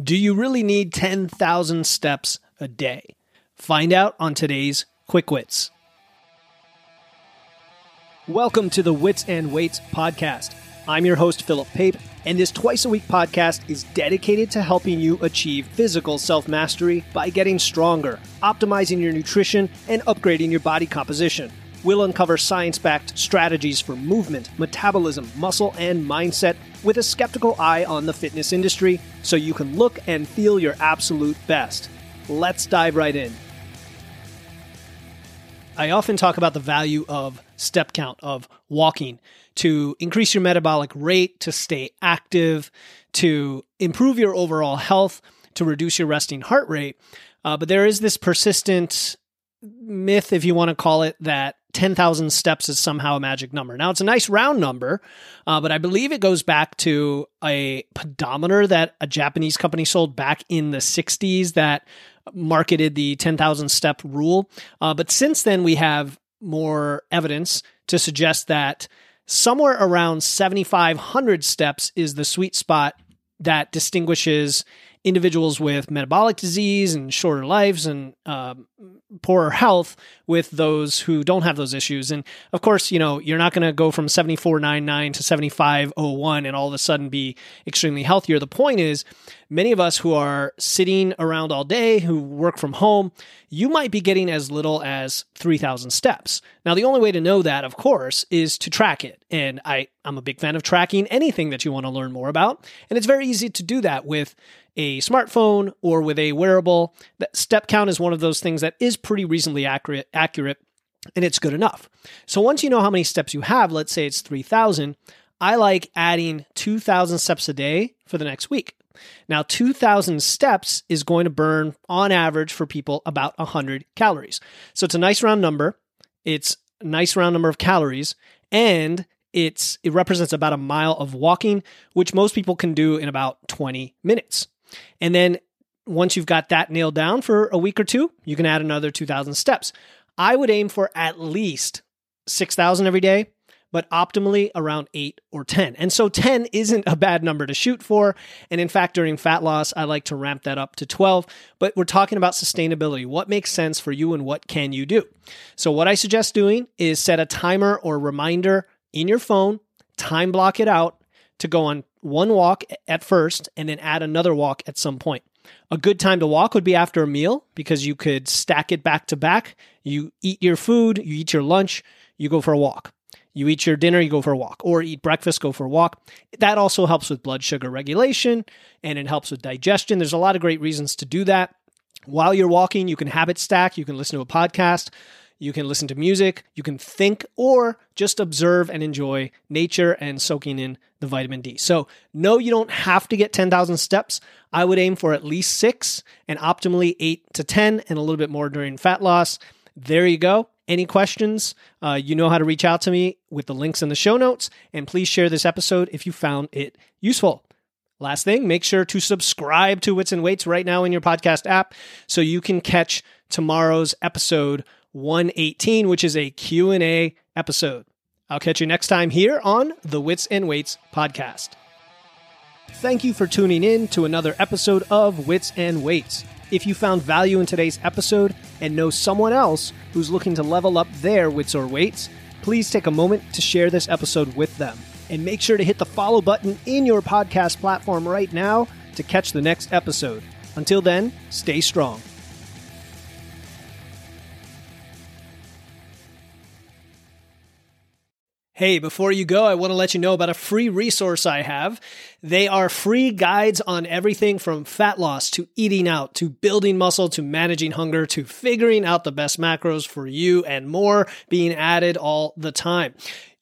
Do you really need 10,000 steps a day? Find out on today's Quick Wits. Welcome to the Wits and Weights podcast. I'm your host, Philip Pape, and this twice a week podcast is dedicated to helping you achieve physical self mastery by getting stronger, optimizing your nutrition, and upgrading your body composition. We'll uncover science backed strategies for movement, metabolism, muscle, and mindset with a skeptical eye on the fitness industry so you can look and feel your absolute best. Let's dive right in. I often talk about the value of step count, of walking, to increase your metabolic rate, to stay active, to improve your overall health, to reduce your resting heart rate. Uh, but there is this persistent myth, if you want to call it, that 10,000 steps is somehow a magic number. Now, it's a nice round number, uh, but I believe it goes back to a pedometer that a Japanese company sold back in the 60s that marketed the 10,000 step rule. Uh, but since then, we have more evidence to suggest that somewhere around 7,500 steps is the sweet spot that distinguishes individuals with metabolic disease and shorter lives and um, poorer health with those who don't have those issues. And of course, you know, you're not going to go from 7499 to 7501 and all of a sudden be extremely healthier. The point is, many of us who are sitting around all day, who work from home, you might be getting as little as 3000 steps. Now, the only way to know that, of course, is to track it. And I, I'm a big fan of tracking anything that you want to learn more about. And it's very easy to do that with a smartphone or with a wearable. That step count is one of those things that is pretty reasonably accurate, accurate and it's good enough. So once you know how many steps you have, let's say it's 3000, I like adding 2000 steps a day for the next week. Now, 2000 steps is going to burn on average for people about 100 calories. So it's a nice round number. It's a nice round number of calories and it's it represents about a mile of walking, which most people can do in about 20 minutes. And then once you've got that nailed down for a week or two, you can add another 2000 steps. I would aim for at least 6,000 every day, but optimally around 8 or 10. And so 10 isn't a bad number to shoot for. And in fact, during fat loss, I like to ramp that up to 12. But we're talking about sustainability. What makes sense for you and what can you do? So, what I suggest doing is set a timer or reminder in your phone, time block it out to go on one walk at first and then add another walk at some point. A good time to walk would be after a meal because you could stack it back to back. You eat your food, you eat your lunch, you go for a walk. You eat your dinner, you go for a walk, or eat breakfast, go for a walk. That also helps with blood sugar regulation and it helps with digestion. There's a lot of great reasons to do that. While you're walking, you can habit stack, you can listen to a podcast, you can listen to music, you can think, or just observe and enjoy nature and soaking in the vitamin D. So, no, you don't have to get 10,000 steps. I would aim for at least six and optimally eight to 10 and a little bit more during fat loss. There you go. Any questions? Uh, you know how to reach out to me with the links in the show notes. And please share this episode if you found it useful. Last thing, make sure to subscribe to Wits and Weights right now in your podcast app so you can catch tomorrow's episode 118, which is a Q&A episode. I'll catch you next time here on the Wits and Weights podcast. Thank you for tuning in to another episode of Wits and Weights. If you found value in today's episode and know someone else who's looking to level up their wits or weights, please take a moment to share this episode with them. And make sure to hit the follow button in your podcast platform right now to catch the next episode. Until then, stay strong. Hey, before you go, I want to let you know about a free resource I have. They are free guides on everything from fat loss to eating out to building muscle to managing hunger to figuring out the best macros for you and more being added all the time.